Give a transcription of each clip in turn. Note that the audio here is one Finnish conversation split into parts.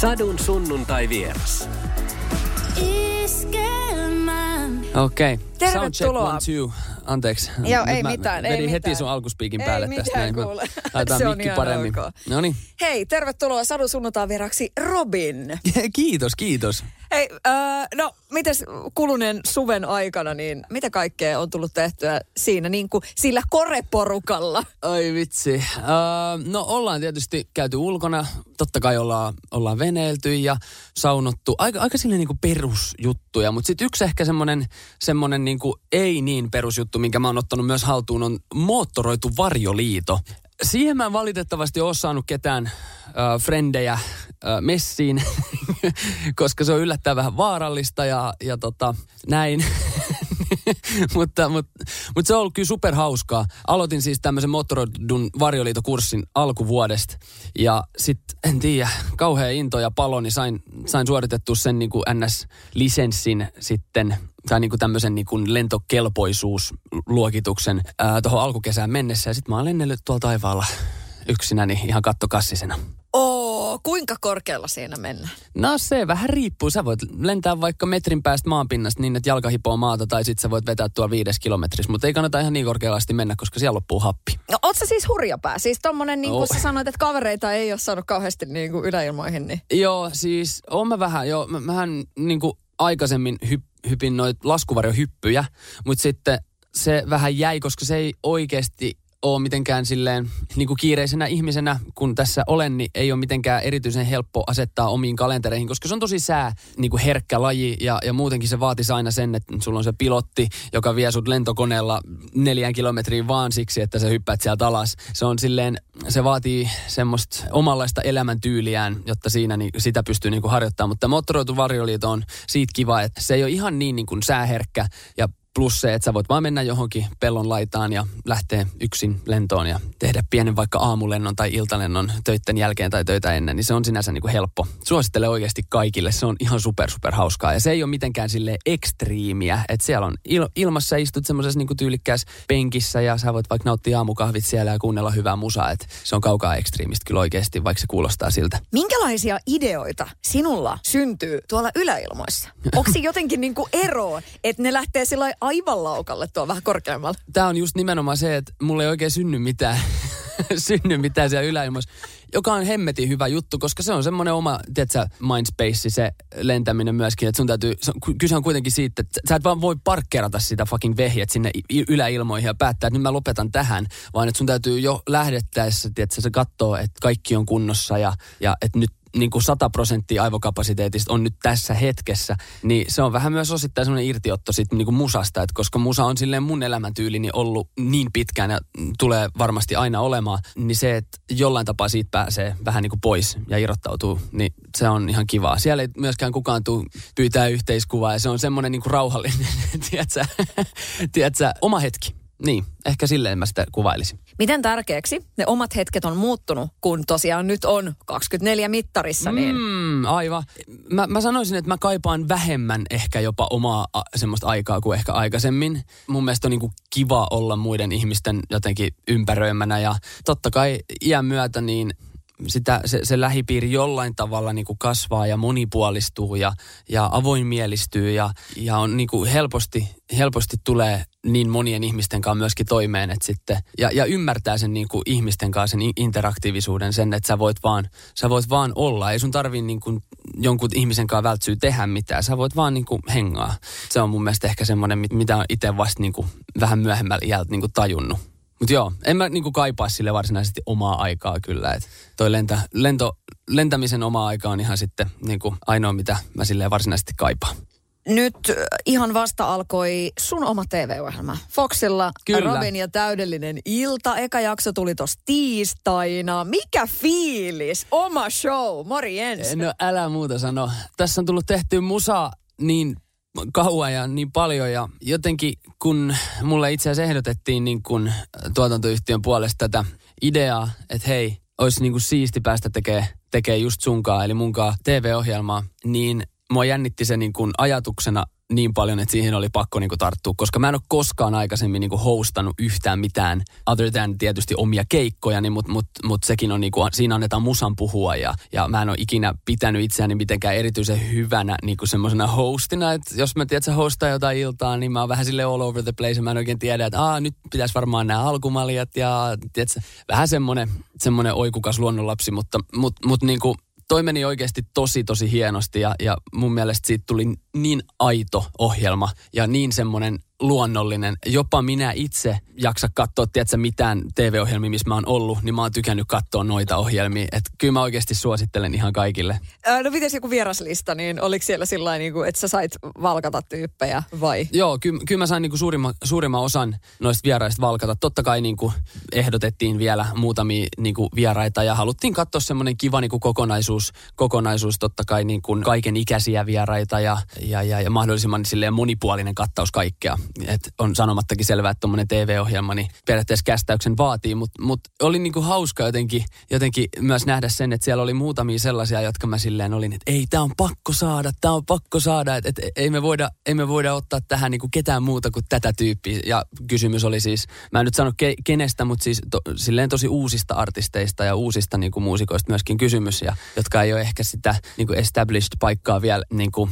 Sadun sunnuntai vieras. Okei. Okay. Tervetuloa. Soundcheck one, two. Anteeksi. Joo, Nyt ei mä mitään, ei vedin heti mitään. sun alkuspiikin Ei päälle mitään, tästä näin. Mä kuule. Laitetaan Se on mikki paremmin. ok. No niin. Hei, tervetuloa Sadun sunnuntaan vieraksi Robin. Kiitos, kiitos. Hei, äh, no mites kuluneen suven aikana, niin mitä kaikkea on tullut tehtyä siinä niin kuin sillä koreporukalla? Ai vitsi. Uh, no ollaan tietysti käyty ulkona. Totta kai ollaan, ollaan veneilty ja saunottu. Aika, aika silleen niinku perusjuttuja. Mutta sitten yksi ehkä semmonen, semmonen niinku ei niin perusjuttu, minkä mä oon ottanut myös haltuun, on moottoroitu varjoliito. Siihen mä en valitettavasti ole saanut ketään äh, frendejä äh, messiin, koska se on yllättävän vähän vaarallista ja, ja tota, näin. mutta, mutta, mutta se on ollut kyllä superhauskaa. Aloitin siis tämmöisen moottoroidun varjoliitokurssin alkuvuodesta. Ja sitten, en tiedä, kauhea into ja palo, niin sain, sain suoritettua sen niin kuin NS-lisenssin sitten tai niin kuin tämmöisen niin kuin lentokelpoisuusluokituksen tuohon alkukesään mennessä. Ja sitten mä oon lennellyt tuolla taivaalla yksinäni ihan kattokassisena. Oo, kuinka korkealla siinä mennään? No se vähän riippuu. Sä voit lentää vaikka metrin päästä maanpinnasta niin, että jalka hipoo maata, tai sitten sä voit vetää tuolla viides kilometrissä. Mutta ei kannata ihan niin korkealla asti mennä, koska siellä loppuu happi. No oot sä siis hurjapää? Siis tommonen, niin kuin Oo. sä sanoit, että kavereita ei ole saanut kauheasti niin kuin yläilmoihin, niin... Joo, siis on mä vähän, joo, mä, mähän niin kuin aikaisemmin hyp, hypin noit laskuvarjohyppyjä, mutta sitten se vähän jäi, koska se ei oikeasti ole mitenkään silleen niin kuin kiireisenä ihmisenä, kun tässä olen, niin ei ole mitenkään erityisen helppo asettaa omiin kalentereihin, koska se on tosi sää niin kuin herkkä laji ja, ja muutenkin se vaatisi aina sen, että sulla on se pilotti, joka vie sut lentokoneella neljän kilometriin vaan siksi, että sä hyppäät sieltä alas. Se on silleen, se vaatii semmoista omanlaista elämäntyyliään, jotta siinä niin, sitä pystyy niin kuin harjoittamaan, mutta moottoroitu varjoliito on siitä kiva, että se ei ole ihan niin, niin kuin sääherkkä ja Plus se, että sä voit vaan mennä johonkin pellon laitaan ja lähteä yksin lentoon ja tehdä pienen vaikka aamulennon tai iltalennon töiden jälkeen tai töitä ennen, niin se on sinänsä niin kuin helppo. Suosittelen oikeasti kaikille, se on ihan super super hauskaa ja se ei ole mitenkään sille ekstriimiä, että siellä on il- ilmassa istut semmoisessa niin tyylikkäässä penkissä ja sä voit vaikka nauttia aamukahvit siellä ja kuunnella hyvää musaa, että se on kaukaa ekstriimistä kyllä oikeasti, vaikka se kuulostaa siltä. Minkälaisia ideoita sinulla syntyy tuolla yläilmoissa? Onko jotenkin niin kuin ero, että ne lähtee sillä aivan laukalle tuo vähän korkeammalla? Tämä on just nimenomaan se, että mulle ei oikein synny mitään, synny mitään siellä yläilmassa, joka on hemmetin hyvä juttu, koska se on semmoinen oma, tiedätkö, mindspace, se lentäminen myöskin, että sun täytyy, kyse on kuitenkin siitä, että sä et vaan voi parkkeerata sitä fucking vehjet sinne yläilmoihin ja päättää, että nyt mä lopetan tähän, vaan että sun täytyy jo lähdettäessä, tiedätkö, se katsoo, että kaikki on kunnossa ja, ja että nyt niin kuin 100 prosenttia aivokapasiteetista on nyt tässä hetkessä, niin se on vähän myös osittain semmoinen irtiotto siitä niin kuin musasta, että koska musa on silleen mun elämäntyylini ollut niin pitkään ja tulee varmasti aina olemaan, niin se, että jollain tapaa siitä pääsee vähän niin kuin pois ja irrottautuu, niin se on ihan kivaa. Siellä ei myöskään kukaan tuu pyytää yhteiskuvaa ja se on semmoinen niin kuin rauhallinen, tiedätkö, tiedätkö, oma hetki. Niin, ehkä silleen mä sitä kuvailisin. Miten tärkeäksi ne omat hetket on muuttunut, kun tosiaan nyt on 24 mittarissa, niin Mm, aivan. Mä, mä sanoisin, että mä kaipaan vähemmän ehkä jopa omaa a, semmoista aikaa kuin ehkä aikaisemmin. Mun mielestä on niinku kiva olla muiden ihmisten jotenkin ympäröimänä ja totta kai iän myötä niin sitä, se, se lähipiiri jollain tavalla niin kuin kasvaa ja monipuolistuu ja, ja avoinmielistyy ja, ja on niin kuin helposti, helposti tulee niin monien ihmisten kanssa myöskin toimeen, että sitten, ja, ja ymmärtää sen niin kuin ihmisten kanssa sen interaktiivisuuden, sen, että sä voit vaan, sä voit vaan olla. Ei sun tarvii niin kuin jonkun ihmisen kanssa vältsyä tehdä mitään. Sä voit vaan niin kuin hengaa. Se on mun mielestä ehkä semmoinen, mit- mitä on itse vasta niin kuin vähän myöhemmällä iältä niin kuin tajunnut. Mutta joo, en mä niinku kaipaa sille varsinaisesti omaa aikaa kyllä. Et toi lentä, lento, lentämisen oma aika on ihan sitten niinku ainoa, mitä mä silleen varsinaisesti kaipaan. Nyt äh, ihan vasta alkoi sun oma TV-ohjelma. Foxilla Kyllä. Robin ja täydellinen ilta. Eka jakso tuli tossa tiistaina. Mikä fiilis? Oma show. Morjens. No älä muuta sano. Tässä on tullut tehty musa niin kauan ja niin paljon ja jotenkin kun mulle itse asiassa ehdotettiin niin kun tuotantoyhtiön puolesta tätä ideaa, että hei, olisi niin kuin siisti päästä tekemään tekee just sunkaa, eli munkaan TV-ohjelmaa, niin mua jännitti se niin kuin ajatuksena niin paljon, että siihen oli pakko niinku tarttua, koska mä en ole koskaan aikaisemmin niinku hostannut yhtään mitään, other than tietysti omia keikkoja, niin mutta mut, mut sekin on niinku, siinä annetaan musan puhua ja, ja mä en ole ikinä pitänyt itseäni mitenkään erityisen hyvänä niinku semmoisena hostina, että jos mä tiedän, että hostaa jotain iltaa, niin mä oon vähän sille all over the place ja mä en oikein tiedä, että Aa, nyt pitäisi varmaan nämä alkumaljat ja tiedätkö, vähän semmoinen, semmoinen oikukas luonnonlapsi, mutta mut, mut niinku, toi meni oikeasti tosi tosi hienosti ja, ja mun mielestä siitä tuli niin aito ohjelma ja niin semmoinen luonnollinen. Jopa minä itse jaksa katsoa, tiedätkö, mitään TV-ohjelmia, missä mä oon ollut, niin mä oon tykännyt katsoa noita ohjelmia. Että kyllä mä oikeasti suosittelen ihan kaikille. Ää, no miten joku vieraslista, niin oliko siellä sillä niin että sä sait valkata tyyppejä vai? Joo, ky- kyllä mä sain niin kuin suurimman, suurimman osan noista vieraista valkata. Totta kai niin kuin ehdotettiin vielä muutamia niin kuin vieraita ja haluttiin katsoa semmoinen kiva niin kuin kokonaisuus, kokonaisuus, totta kai niin kuin kaiken ikäisiä vieraita ja, ja, ja, ja mahdollisimman silleen monipuolinen kattaus kaikkea et on sanomattakin selvää, että tuommoinen TV-ohjelma niin periaatteessa kästäyksen vaatii, mutta mut oli niinku hauska jotenkin, jotenkin myös nähdä sen, että siellä oli muutamia sellaisia, jotka mä silleen olin, että ei, tämä on pakko saada, tämä on pakko saada, että et, ei, me voida, ei me voida ottaa tähän niinku ketään muuta kuin tätä tyyppiä. Ja kysymys oli siis, mä en nyt sano ke, kenestä, mutta siis to, silleen tosi uusista artisteista ja uusista niinku muusikoista myöskin kysymys, ja, jotka ei ole ehkä sitä niinku established paikkaa vielä niinku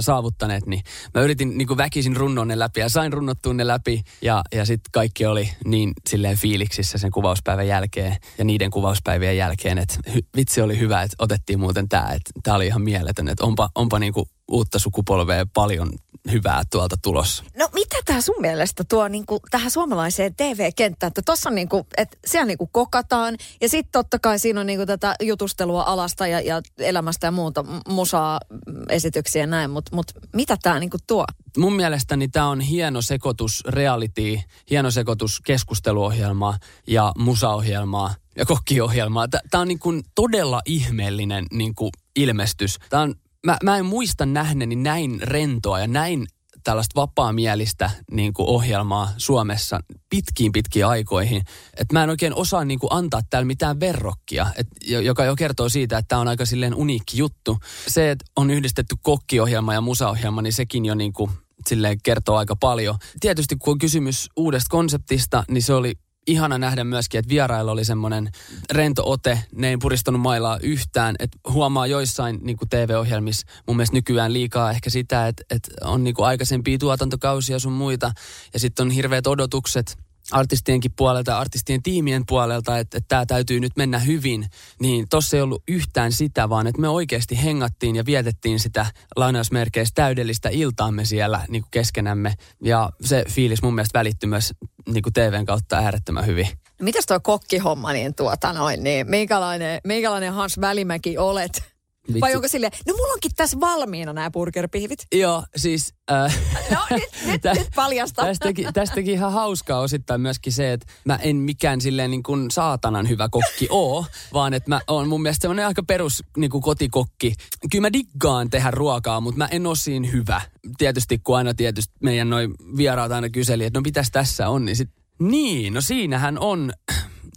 saavuttaneet, niin mä yritin niin kuin väkisin runnoa ne läpi ja sain runnottua ne läpi ja, ja sitten kaikki oli niin silleen fiiliksissä sen kuvauspäivän jälkeen ja niiden kuvauspäivien jälkeen, että vitsi oli hyvä, että otettiin muuten tämä, että tämä oli ihan mieletön, että onpa, onpa niin kuin uutta sukupolvea paljon hyvää tuolta tulossa. No mitä tämä sun mielestä tuo niinku tähän suomalaiseen TV-kenttään? Että tuossa on niinku, että siellä niinku kokataan ja sitten totta kai siinä on niinku tätä jutustelua alasta ja, ja elämästä ja muuta, musaa, esityksiä ja näin, mutta mut mitä tämä niinku tuo? Mun mielestäni tämä on hieno sekoitus reality, hieno sekoitus keskusteluohjelmaa ja musaohjelmaa ja kokkiohjelmaa. Tämä on niinku todella ihmeellinen niinku ilmestys. Tämä on mä, mä en muista nähneeni näin rentoa ja näin tällaista vapaamielistä niin kuin ohjelmaa Suomessa pitkiin pitkiin aikoihin. Että mä en oikein osaa niin kuin antaa täällä mitään verrokkia, et, joka jo kertoo siitä, että tämä on aika silleen uniikki juttu. Se, että on yhdistetty kokkiohjelma ja musaohjelma, niin sekin jo niin kuin silleen kertoo aika paljon. Tietysti kun on kysymys uudesta konseptista, niin se oli ihana nähdä myöskin, että vierailla oli semmoinen rento ote. Ne ei puristanut mailaa yhtään. Että huomaa joissain niin kuin TV-ohjelmissa mun mielestä nykyään liikaa ehkä sitä, että, että on niin kuin aikaisempia tuotantokausia sun muita. Ja sitten on hirveät odotukset artistienkin puolelta, artistien tiimien puolelta, että, että tämä täytyy nyt mennä hyvin, niin tossa ei ollut yhtään sitä, vaan että me oikeasti hengattiin ja vietettiin sitä lainausmerkeissä täydellistä iltaamme siellä niin kuin keskenämme. Ja se fiilis mun mielestä välittyi myös niin kuin TVn kautta äärettömän hyvin. Mitäs tuo kokkihomma, niin tuota noin, niin minkälainen, minkälainen Hans Välimäki olet? Vitsi. Vai onko silleen, no mulla onkin tässä valmiina nämä burgerpihvit? Joo, siis... Äh, no nyt, nyt, tä, nyt paljasta. Tästäkin, tästäkin ihan hauskaa osittain myöskin se, että mä en mikään silleen niin kuin saatanan hyvä kokki oo, vaan että mä oon mun mielestä semmoinen aika perus niin kuin kotikokki. Kyllä mä diggaan tehdä ruokaa, mutta mä en oo siinä hyvä. Tietysti kun aina tietysti meidän noin vieraat aina kyseli, että no mitäs tässä on, niin sit niin, no siinähän on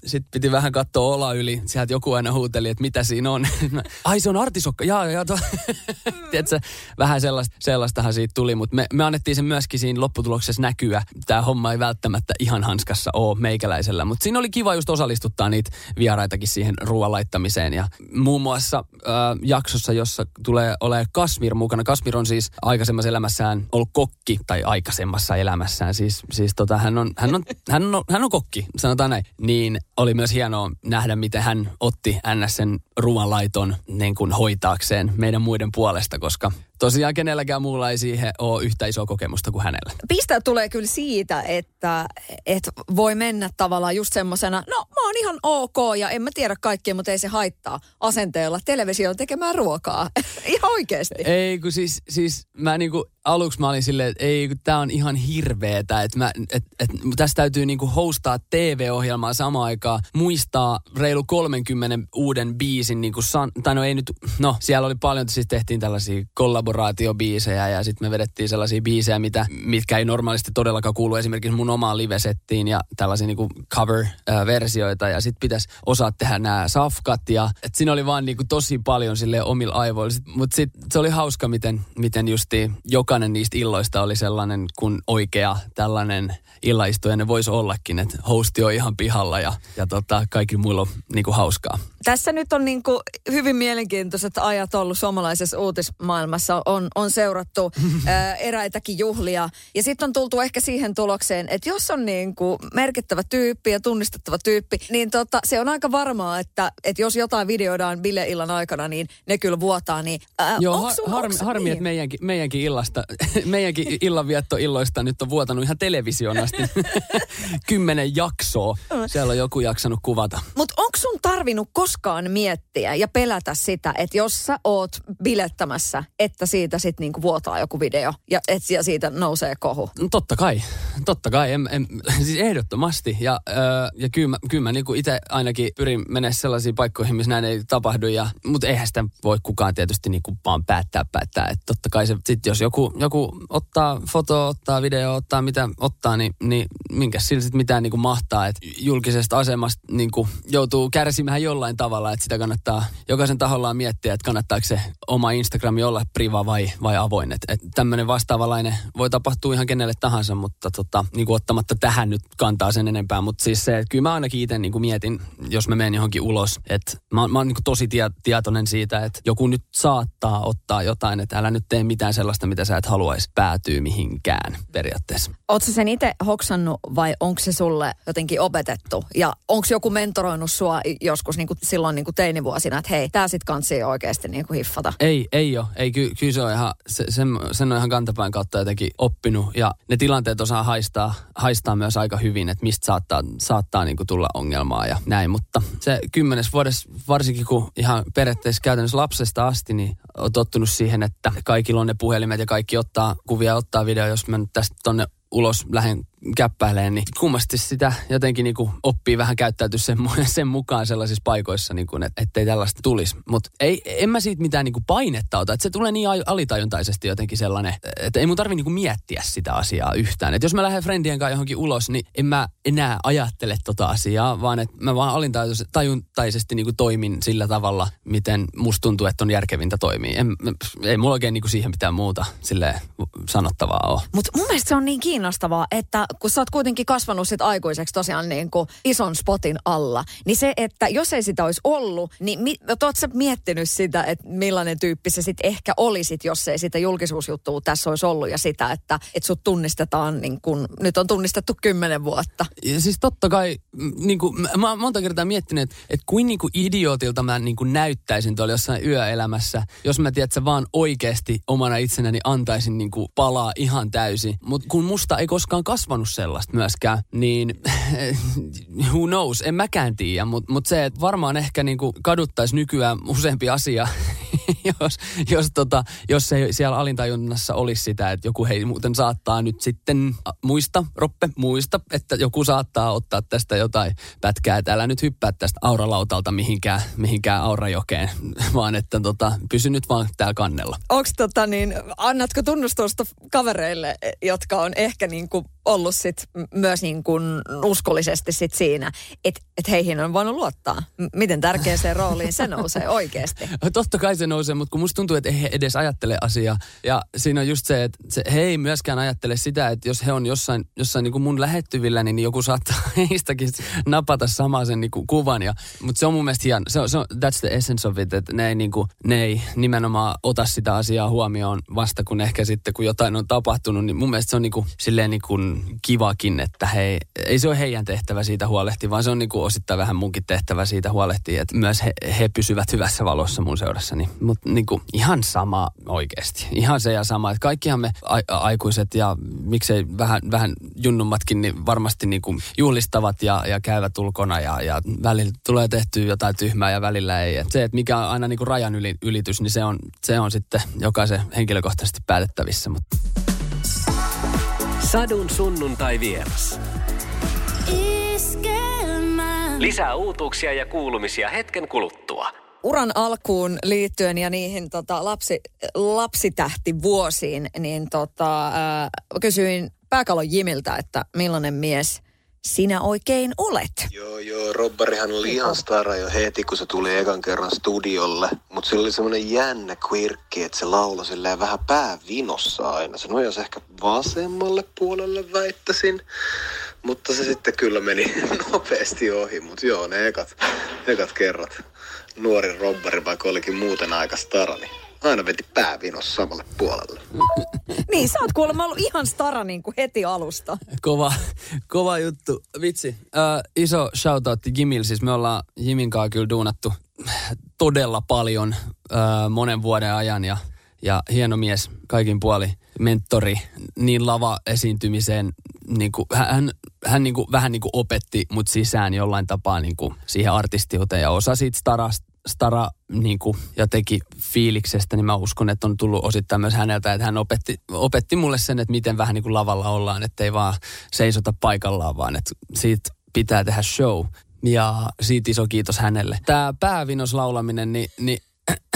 sitten piti vähän katsoa ola yli. Sieltä joku aina huuteli, että mitä siinä on. Ai se on artisokka, jaa, jaa. To. Tiedätkö, vähän sellaista, sellaistahan siitä tuli, mutta me, me annettiin sen myöskin siinä lopputuloksessa näkyä. Tämä homma ei välttämättä ihan hanskassa ole meikäläisellä, mutta siinä oli kiva just osallistuttaa niitä vieraitakin siihen ruoan laittamiseen. Ja muun muassa äh, jaksossa, jossa tulee olemaan Kasmir mukana. Kasmir on siis aikaisemmassa elämässään ollut kokki, tai aikaisemmassa elämässään. Siis, siis tota, hän, on, hän, on, hän, on, hän on kokki, sanotaan näin. Niin oli myös hienoa nähdä, miten hän otti NSN ruoanlaiton niin kuin hoitaakseen meidän muiden puolesta, koska tosiaan kenelläkään muulla ei siihen ole yhtä isoa kokemusta kuin hänellä. Pistä tulee kyllä siitä, että, että voi mennä tavallaan just semmoisena, no mä oon ihan ok ja en mä tiedä kaikkea, mutta ei se haittaa asenteella televisioon tekemään ruokaa. ihan oikeasti. Ei kun siis, siis mä niinku aluksi mä olin silleen, että ei kun tää on ihan hirveetä, että mä, et, et, tästä täytyy niinku hostaa TV-ohjelmaa samaan aikaan, muistaa reilu 30 uuden biisin, niinku san, tai no ei nyt, no siellä oli paljon, siis tehtiin tällaisia kollab kollaboraatiobiisejä ja sitten me vedettiin sellaisia biisejä, mitä, mitkä ei normaalisti todellakaan kuulu esimerkiksi mun omaan livesettiin ja tällaisia niinku cover-versioita ja sitten pitäisi osaa tehdä nämä safkat ja et siinä oli vaan niinku tosi paljon sille omilla aivoilla. Mutta sitten se oli hauska, miten, miten justi jokainen niistä illoista oli sellainen kuin oikea tällainen illaistuja ne voisi ollakin, että hosti on ihan pihalla ja, ja tota, kaikki muilla on niinku hauskaa. Tässä nyt on niin kuin hyvin mielenkiintoiset ajat ollut suomalaisessa uutismaailmassa. On, on seurattu ää, eräitäkin juhlia. Ja sitten on tultu ehkä siihen tulokseen, että jos on niin kuin merkittävä tyyppi ja tunnistettava tyyppi, niin tota, se on aika varmaa, että, että jos jotain videoidaan bileillan aikana, niin ne kyllä vuotaa. Niin, ää, Joo, har, harmi, harmi niin? että meidänkin, meidänkin, illasta, meidänkin illanviettoilloista nyt on vuotanut ihan televisioon asti kymmenen jaksoa. Siellä on joku jaksanut kuvata. Mutta onko sun tarvinnut koskaan miettiä ja pelätä sitä, että jos sä oot bilettämässä, että siitä sitten niinku vuotaa joku video ja, et, ja siitä nousee kohu? No, totta kai, totta kai, en, en, siis ehdottomasti. Ja, öö, ja kyllä mä, kyllä mä niinku itse ainakin pyrin mennä sellaisiin paikkoihin, missä näin ei tapahdu. Ja, mutta eihän sitä voi kukaan tietysti niinku vaan päättää päättää. Että totta kai se, sit jos joku, joku ottaa foto, ottaa video, ottaa mitä ottaa, niin, niin minkä sillä sitten mitään niinku mahtaa. Että julkisesta asemasta niinku joutuu kärsimään jollain tavalla, että sitä kannattaa jokaisen tahollaan miettiä, että kannattaako se oma Instagrami olla priva vai, vai avoin. Että et tämmöinen vastaavalainen voi tapahtua ihan kenelle tahansa, mutta tota, niin kuin ottamatta tähän nyt kantaa sen enempää. Mutta siis se, että kyllä mä ainakin itse niin mietin, jos mä menen johonkin ulos, että mä, mä oon niin tosi tie, tietoinen siitä, että joku nyt saattaa ottaa jotain, että älä nyt tee mitään sellaista, mitä sä et haluaisi päätyä mihinkään periaatteessa. Oletko sen itse hoksannut vai onko se sulle jotenkin opetettu? Ja onko joku mentoroinut sua joskus niin kuin silloin niin kuin teinivuosina, että hei, tää sit kansi oikeasti niin kuin hiffata? Ei, ei ole. Ei, ky, kyllä se on ihan, se, sen, sen on ihan kantapään kautta jotenkin oppinut. Ja ne tilanteet osaa haistaa, haistaa myös aika hyvin, että mistä saattaa, saattaa niin kuin tulla ongelmaa ja näin. Mutta se kymmenes vuodessa, varsinkin kun ihan periaatteessa käytännössä lapsesta asti, niin on tottunut siihen, että kaikilla on ne puhelimet ja kaikki ottaa kuvia, ottaa video, jos mä nyt tästä tonne ulos lähden käppäileen, niin kummasti sitä jotenkin niin kuin oppii vähän käyttäytyä sen, sen mukaan sellaisissa paikoissa, niin kuin, et, ettei tällaista tulisi. Mutta ei, en mä siitä mitään niin kuin painetta ota, että se tulee niin alitajuntaisesti jotenkin sellainen, että ei mun tarvi niin kuin miettiä sitä asiaa yhtään. Että jos mä lähden friendien kanssa johonkin ulos, niin en mä enää ajattele tota asiaa, vaan että mä vaan alitajuntaisesti niin kuin toimin sillä tavalla, miten musta tuntuu, että on järkevintä toimia. En, ei mulla oikein niin kuin siihen mitään muuta sille sanottavaa ole. Mutta mun mielestä se on niin kiinnostavaa, että kun sä oot kuitenkin kasvanut sit aikuiseksi tosiaan niin kuin ison spotin alla, niin se, että jos ei sitä olisi ollut, niin mi, oot sä miettinyt sitä, että millainen tyyppi se sitten ehkä olisit, jos ei sitä julkisuusjuttua tässä olisi ollut ja sitä, että, että sut tunnistetaan niin kuin, nyt on tunnistettu kymmenen vuotta. Ja siis totta kai, niin kuin, mä oon monta kertaa miettinyt, että, että kuin, niin kuin idiootilta mä niin kuin näyttäisin tuolla jossain yöelämässä, jos mä tiedän, että sä vaan oikeasti omana itsenäni antaisin niin kuin palaa ihan täysin. Mutta kun musta ei koskaan kasvanut tapahtunut sellaista myöskään, niin who knows, en mäkään tiedä, mutta mut se, että varmaan ehkä niinku kaduttaisi nykyään useampi asia, jos, jos, tota, jos ei siellä alintajunnassa olisi sitä, että joku hei muuten saattaa nyt sitten, muista, Roppe, muista, että joku saattaa ottaa tästä jotain pätkää, että älä nyt hyppää tästä auralautalta mihinkään, mihinkään aurajokeen, vaan että tota, pysy nyt vaan täällä kannella. Onks tota niin, annatko tunnustusta kavereille, jotka on ehkä niin kuin ollut sit myös niin kuin uskollisesti sit siinä, että et heihin on voinut luottaa. Miten tärkeäseen rooliin se nousee oikeasti? Totta kai se nousee, mutta kun musta tuntuu, että he edes ajattele asiaa. Ja siinä on just se, että se, he ei myöskään ajattele sitä, että jos he on jossain, jossain niin kuin mun lähettyvillä, niin joku saattaa heistäkin napata samaa sen niin kuin kuvan. Ja, mutta se on mun mielestä hieno. Se on, se on, that's the essence of it, että ne ei, niin kuin, ne ei nimenomaan ota sitä asiaa huomioon vasta kun ehkä sitten, kun jotain on tapahtunut, niin mun mielestä se on niin kuin, silleen niin kuin kivakin, että he, ei se ole heidän tehtävä siitä huolehtia, vaan se on niin kuin osittain vähän munkin tehtävä siitä huolehtia, että myös he, he pysyvät hyvässä valossa mun seurassani. Mutta niin ihan sama oikeasti. Ihan se ja sama. Että kaikkihan me a- aikuiset ja miksei vähän, vähän junnummatkin, niin varmasti niin kuin juhlistavat ja, ja käyvät ulkona ja, ja välillä tulee tehtyä jotain tyhmää ja välillä ei. Et se, että mikä on aina niin kuin rajan yli, ylitys, niin se on, se on sitten jokaisen henkilökohtaisesti päätettävissä. Mutta Sadun sunnuntai vieras. Lisää uutuuksia ja kuulumisia hetken kuluttua. Uran alkuun liittyen ja niihin tota, lapsi, lapsitähtivuosiin, niin tota, ää, kysyin Pääkalon Jimiltä, että millainen mies sinä oikein olet. Joo, joo, Robberihan oli ihan stara jo heti, kun se tuli ekan kerran studiolle. Mutta sillä oli semmoinen jännä quirkki, että se lauloi silleen vähän päävinossa aina. Se nojasi ehkä vasemmalle puolelle väittäisin. Mutta se sitten kyllä meni nopeasti ohi. Mutta joo, ne ekat, ekat kerrat. Nuori robbari, vaikka olikin muuten aika stara, niin aina veti päävinossa samalle puolelle. Niin, sä oot kuulemma ollut ihan stara niin kuin heti alusta. Kova, kova juttu. Vitsi. Äh, iso shoutout Jimil. Siis me ollaan Jimin kanssa kyllä duunattu todella paljon äh, monen vuoden ajan ja, ja hieno mies kaikin puoli, mentori niin lava esiintymiseen. Niin kuin, hän hän niin kuin, vähän niin kuin opetti mut sisään jollain tapaa niin kuin siihen artistiuteen ja osa siitä starasta Stara niin kuin, ja teki fiiliksestä, niin mä uskon, että on tullut osittain myös häneltä, että hän opetti, opetti mulle sen, että miten vähän niin kuin lavalla ollaan, että ei vaan seisota paikallaan, vaan että siitä pitää tehdä show. Ja siitä iso kiitos hänelle. Tämä päävinoslaulaminen, niin, niin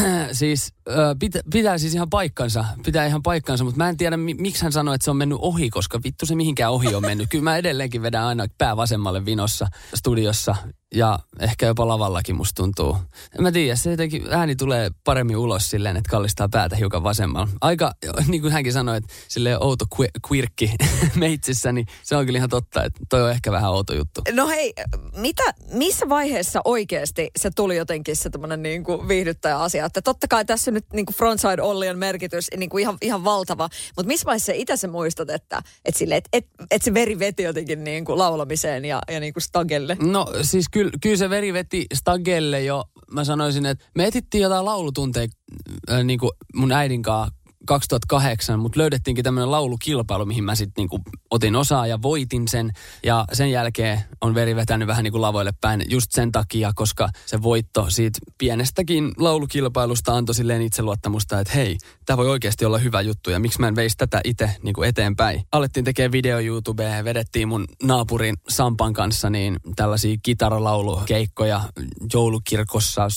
siis pitä, pitää siis ihan paikkansa, pitää ihan paikkansa, mutta mä en tiedä miksi hän sanoi, että se on mennyt ohi, koska vittu se mihinkään ohi on mennyt. Kyllä mä edelleenkin vedän aina pää vasemmalle vinossa studiossa ja ehkä jopa lavallakin musta tuntuu. En mä tiedä, se jotenkin ääni tulee paremmin ulos silleen, että kallistaa päätä hiukan vasemmalla. Aika, niin kuin hänkin sanoi, että sille outo quirkki meitsissä, niin se on kyllä ihan totta, että toi on ehkä vähän outo juttu. No hei, mitä, missä vaiheessa oikeasti se tuli jotenkin se tämmöinen niin kuin viihdyttäjä asia? Että totta kai tässä nyt niin frontside Ollien merkitys niin ihan, ihan valtava, mutta missä vaiheessa itse sä muistat, että, että, sille, että, että, että se veri veti jotenkin niin kuin laulamiseen ja, ja niin kuin stagelle? No siis kyllä, kyllä se veri veti Stagelle jo. Mä sanoisin, että me etittiin jotain laulutunteja äh, niin kuin mun äidin kanssa 2008, mutta löydettiinkin tämmöinen laulukilpailu, mihin mä sitten niinku otin osaa ja voitin sen. Ja sen jälkeen on veri vetänyt vähän niinku lavoille päin just sen takia, koska se voitto siitä pienestäkin laulukilpailusta antoi silleen itseluottamusta, että hei, tämä voi oikeasti olla hyvä juttu ja miksi mä en veisi tätä itse niinku eteenpäin. Alettiin tekemään video YouTubeen, vedettiin mun naapurin Sampan kanssa niin tällaisia kitaralaulukeikkoja joulukirkossa,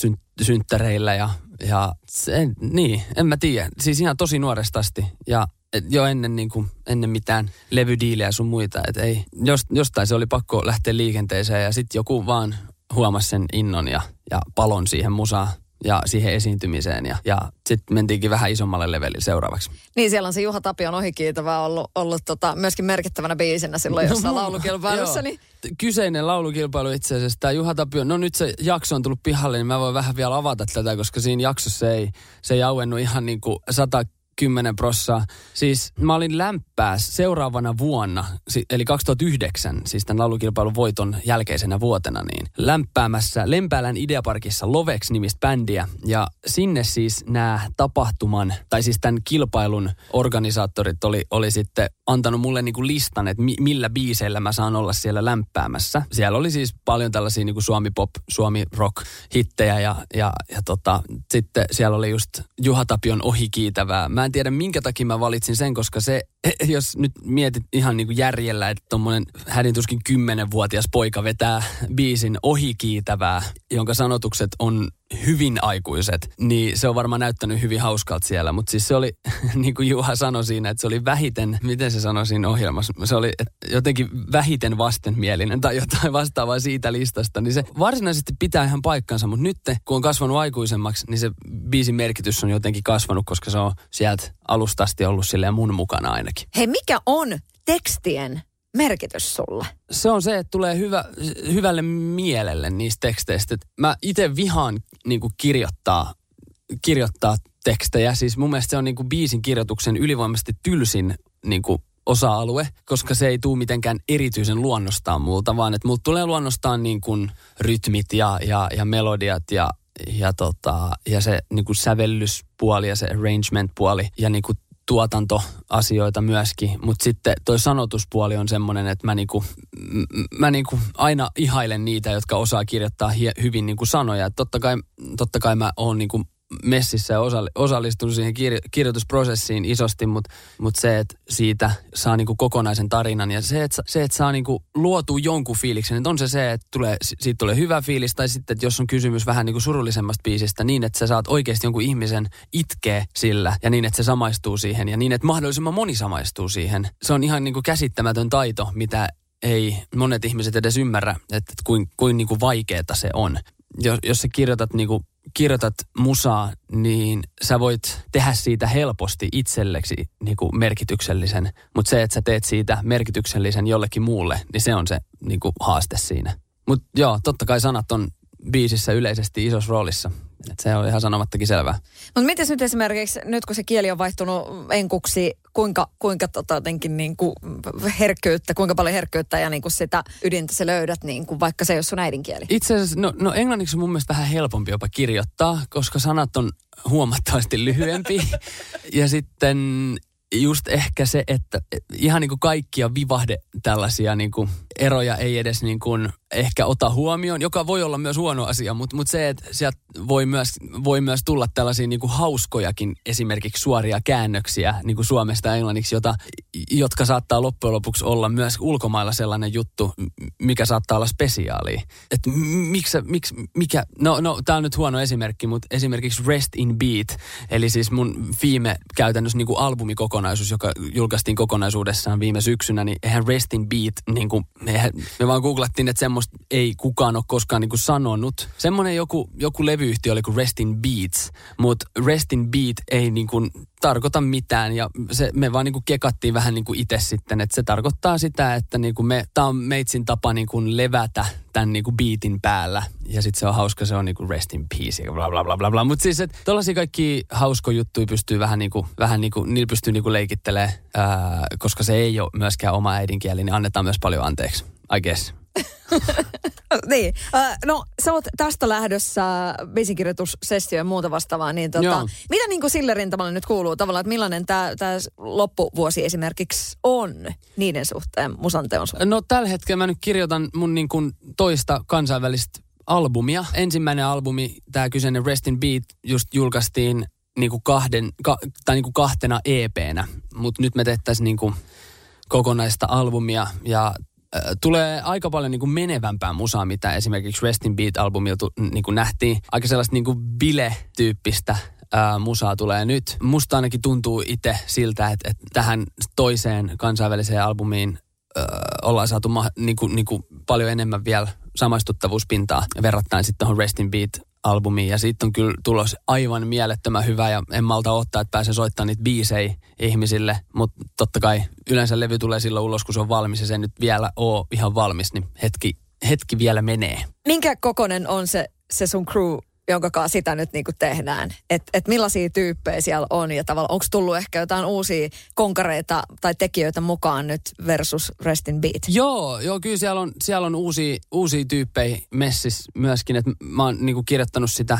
synttäreillä ja ja se, niin, en mä tiedä. Siis ihan tosi nuoresta asti. Ja jo ennen, niin kuin, ennen mitään levydiilejä sun muita. Et ei, jost, jostain se oli pakko lähteä liikenteeseen ja sitten joku vaan huomasi sen innon ja, ja palon siihen musaan ja siihen esiintymiseen. Ja, ja sitten mentiinkin vähän isommalle levelille seuraavaksi. Niin, siellä on se Juha Tapion ohikiitävä ollut, ollut tota, myöskin merkittävänä biisinä silloin jossain laulukilpailussa. Niin... Kyseinen laulukilpailu itse asiassa, tämä Juha Tapio, no nyt se jakso on tullut pihalle, niin mä voin vähän vielä avata tätä, koska siinä jaksossa ei, se ei auennut ihan niin kuin sata 10 prossaa. Siis mä olin lämpääs seuraavana vuonna, eli 2009, siis tämän laulukilpailun voiton jälkeisenä vuotena, niin lämpäämässä Lempäälän Ideaparkissa Lovex nimistä bändiä. Ja sinne siis nämä tapahtuman, tai siis tämän kilpailun organisaattorit oli, oli sitten antanut mulle niinku listan, että mi, millä biiseillä mä saan olla siellä lämpäämässä. Siellä oli siis paljon tällaisia niinku Suomi Pop, Suomi Rock hittejä ja, ja, ja tota, sitten siellä oli just Juha Tapion ohikiitävää. Mä en tiedä minkä takia mä valitsin sen, koska se, jos nyt mietit ihan niin kuin järjellä, että tuommoinen hädintuskin kymmenenvuotias poika vetää biisin ohikiitävää, jonka sanotukset on hyvin aikuiset, niin se on varmaan näyttänyt hyvin hauskalta siellä. Mutta siis se oli, niin kuin Juha sanoi siinä, että se oli vähiten, miten se sanoi siinä ohjelmassa, se oli jotenkin vähiten vastenmielinen tai jotain vastaavaa siitä listasta. Niin se varsinaisesti pitää ihan paikkansa, mutta nyt kun on kasvanut aikuisemmaksi, niin se biisin merkitys on jotenkin kasvanut, koska se on sieltä alustasti ollut silleen mun mukana ainakin. Hei, mikä on tekstien merkitys sulle? Se on se, että tulee hyvä, hyvälle mielelle niistä teksteistä. Mä itse vihaan niin kirjoittaa, kirjoittaa tekstejä. Siis mun mielestä se on niin kuin biisin kirjoituksen ylivoimaisesti tylsin niin kuin osa-alue, koska se ei tule mitenkään erityisen luonnostaan multa, vaan että multa tulee luonnostaan niin kuin rytmit ja, ja, ja melodiat ja, ja, tota, ja se niin kuin sävellyspuoli ja se arrangement-puoli ja niin kuin tuotantoasioita myöskin, mutta sitten toi sanotuspuoli on semmoinen, että mä, niinku, mä niinku aina ihailen niitä, jotka osaa kirjoittaa hie, hyvin niinku sanoja. Totta, kai, totta kai mä oon niinku messissä ja osallistunut siihen kir- kirjoitusprosessiin isosti, mutta mut se, että siitä saa niinku kokonaisen tarinan ja se, että se, että saa niinku luotu jonkun fiiliksen, että on se se, että tulee, siitä tulee hyvä fiilis tai sitten, että jos on kysymys vähän niinku surullisemmasta biisistä niin, että sä saat oikeasti jonkun ihmisen itkeä sillä ja niin, että se samaistuu siihen ja niin, että mahdollisimman moni samaistuu siihen. Se on ihan niinku käsittämätön taito, mitä ei monet ihmiset edes ymmärrä, että kuin, kuin niin kuin vaikeeta se on. Jos, jos sä kirjoitat, niin kuin, kirjoitat musaa, niin sä voit tehdä siitä helposti itselleksi niin kuin merkityksellisen. Mutta se, että sä teet siitä merkityksellisen jollekin muulle, niin se on se niin kuin haaste siinä. Mutta joo, totta kai sanat on biisissä yleisesti isossa roolissa. Et se on ihan sanomattakin selvää. Mutta miten nyt esimerkiksi, nyt kun se kieli on vaihtunut enkuksi, kuinka, kuinka tota jotenkin niin kuin herkkyyttä, kuinka paljon herkkyyttä ja niin kuin sitä ydintä sä löydät, niin kuin, vaikka se ei ole sun äidinkieli? Itse asiassa, no, no englanniksi on mun mielestä vähän helpompi jopa kirjoittaa, koska sanat on huomattavasti lyhyempi. ja sitten just ehkä se, että ihan niin kuin kaikkia vivahde tällaisia niin kuin eroja ei edes niin kuin ehkä ota huomioon, joka voi olla myös huono asia, mutta, mutta se, että sieltä voi myös, voi myös tulla tällaisia niin kuin hauskojakin esimerkiksi suoria käännöksiä niin kuin suomesta englanniksi, jota, jotka saattaa loppujen lopuksi olla myös ulkomailla sellainen juttu, mikä saattaa olla spesiaali. Että miksi, miksi, mikä, no, no tämä on nyt huono esimerkki, mutta esimerkiksi Rest in Beat, eli siis mun viime käytännössä niin kuin albumikokonaisuus, joka julkaistiin kokonaisuudessaan viime syksynä, niin eihän Rest in Beat, niin kuin, eihän, me vaan googlattiin, että semmoista ei kukaan ole koskaan niinku sanonut. Semmoinen joku, joku levyyhtiö oli kuin Restin Beats, mutta Restin Beat ei niinku tarkoita mitään ja se, me vaan niinku kekattiin vähän niinku itse sitten, että se tarkoittaa sitä, että niinku me, tää on meitsin tapa niinku levätä tämän niinku beatin päällä ja sitten se on hauska, se on niinku rest in peace ja bla bla bla bla bla. Mutta siis, että tollaisia kaikki hausko juttuja pystyy vähän niinku, vähän niinku, niillä pystyy niinku leikittelemään, koska se ei ole myöskään oma äidinkieli, niin annetaan myös paljon anteeksi, I guess. niin. No, sä oot tästä lähdössä biisikirjoitussessio ja muuta vastaavaa, niin tota, mitä niin kuin sille rintamalle nyt kuuluu tavallaan, että millainen tämä loppuvuosi esimerkiksi on niiden suhteen musanteon suhteen? No tällä hetkellä mä nyt kirjoitan mun niin kuin toista kansainvälistä albumia. Ensimmäinen albumi, tämä kyseinen Rest in Beat, just julkaistiin niin kuin kahden, ka, tai niin kuin kahtena EPnä, mutta nyt me tehtäisiin niin kuin kokonaista albumia ja tulee aika paljon niin kuin menevämpää musaa, mitä esimerkiksi Restin Beat-albumilla niin kuin nähtiin. Aika sellaista niin kuin bile-tyyppistä ää, musaa tulee nyt. Musta ainakin tuntuu itse siltä, että, että tähän toiseen kansainväliseen albumiin ää, ollaan saatu ma, niin kuin, niin kuin paljon enemmän vielä samaistuttavuuspintaa verrattain sitten tuohon Restin Beat albumiin ja siitä on kyllä tulos aivan mielettömän hyvä ja en malta ottaa, että pääsen soittamaan niitä biisejä ihmisille, mutta totta kai yleensä levy tulee silloin ulos, kun se on valmis ja se nyt vielä oo ihan valmis, niin hetki, hetki vielä menee. Minkä kokonen on se, se sun crew jonka sitä nyt niin kuin tehdään. Että et millaisia tyyppejä siellä on ja tavallaan onko tullut ehkä jotain uusia konkareita tai tekijöitä mukaan nyt versus Restin Beat? Joo, joo kyllä siellä on, siellä on uusia, uusia tyyppejä messis myöskin. Että mä oon niin kuin kirjoittanut sitä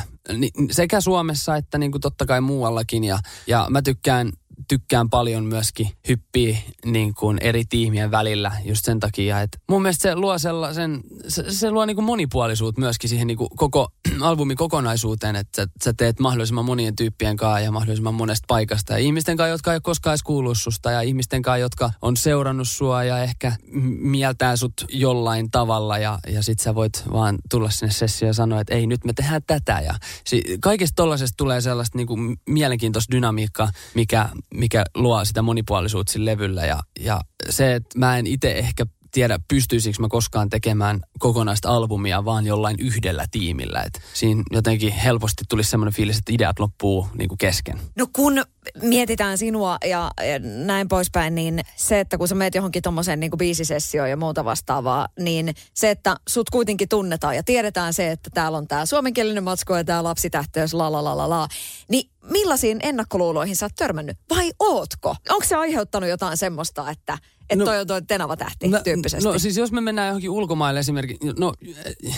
sekä Suomessa että niin kuin totta kai muuallakin ja, ja mä tykkään tykkään paljon myöskin hyppiä niin kuin eri tiimien välillä just sen takia, että mun mielestä se luo sellaisen, se, se luo niin kuin monipuolisuutta myöskin siihen niin kuin koko albumin kokonaisuuteen, että sä, sä teet mahdollisimman monien tyyppien kanssa ja mahdollisimman monesta paikasta. Ja ihmisten kanssa, jotka ei ole koskaan edes kuullut susta ja ihmisten kanssa, jotka on seurannut sua ja ehkä mieltää sut jollain tavalla ja, ja sit sä voit vaan tulla sinne sessioon ja sanoa, että ei nyt me tehdään tätä. Ja si, kaikesta tollaisesta tulee sellaista niin kuin mielenkiintoista dynamiikkaa, mikä mikä luo sitä monipuolisuutta sillä levyllä. Ja, ja se, että mä en itse ehkä tiedä, pystyisikö mä koskaan tekemään kokonaista albumia vaan jollain yhdellä tiimillä. Et siinä jotenkin helposti tulisi semmoinen fiilis, että ideat loppuu niin kuin kesken. No kun mietitään sinua ja, ja näin poispäin, niin se, että kun sä meet johonkin tommoseen niin biisisessioon ja muuta vastaavaa, niin se, että sut kuitenkin tunnetaan ja tiedetään se, että täällä on tämä suomenkielinen matsko ja tämä lapsitähteys, la la la la la, niin millaisiin ennakkoluuloihin sä oot törmännyt? Vai ootko? Onko se aiheuttanut jotain semmoista, että että no, toi on toi tenava tähti no, tyyppisesti? No siis jos me mennään johonkin ulkomaille esimerkiksi, no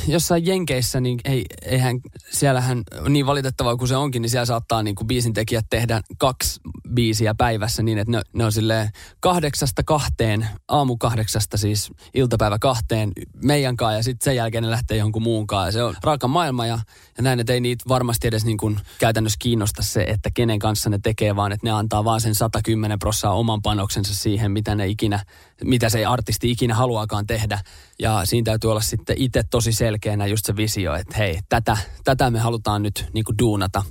jossain Jenkeissä, niin ei, eihän, siellähän niin valitettavaa kuin se onkin, niin siellä saattaa niin kuin biisintekijät tehdä kaksi biisiä päivässä niin, että ne, ne on silleen kahdeksasta kahteen, aamu kahdeksasta siis iltapäivä kahteen meidän kanssa ja sitten sen jälkeen ne lähtee jonkun muun kanssa. Ja se on raaka maailma ja, ja näin, että ei niitä varmasti edes niin kuin käytännössä kiinnosta se, että kenen kanssa ne tekee, vaan että ne antaa vaan sen 110 prossaa oman panoksensa siihen, mitä ne ikinä, mitä se artisti ikinä haluaakaan tehdä. Ja siinä täytyy olla sitten itse tosi selkeänä just se visio, että hei, tätä, tätä me halutaan nyt niin kuin duunata,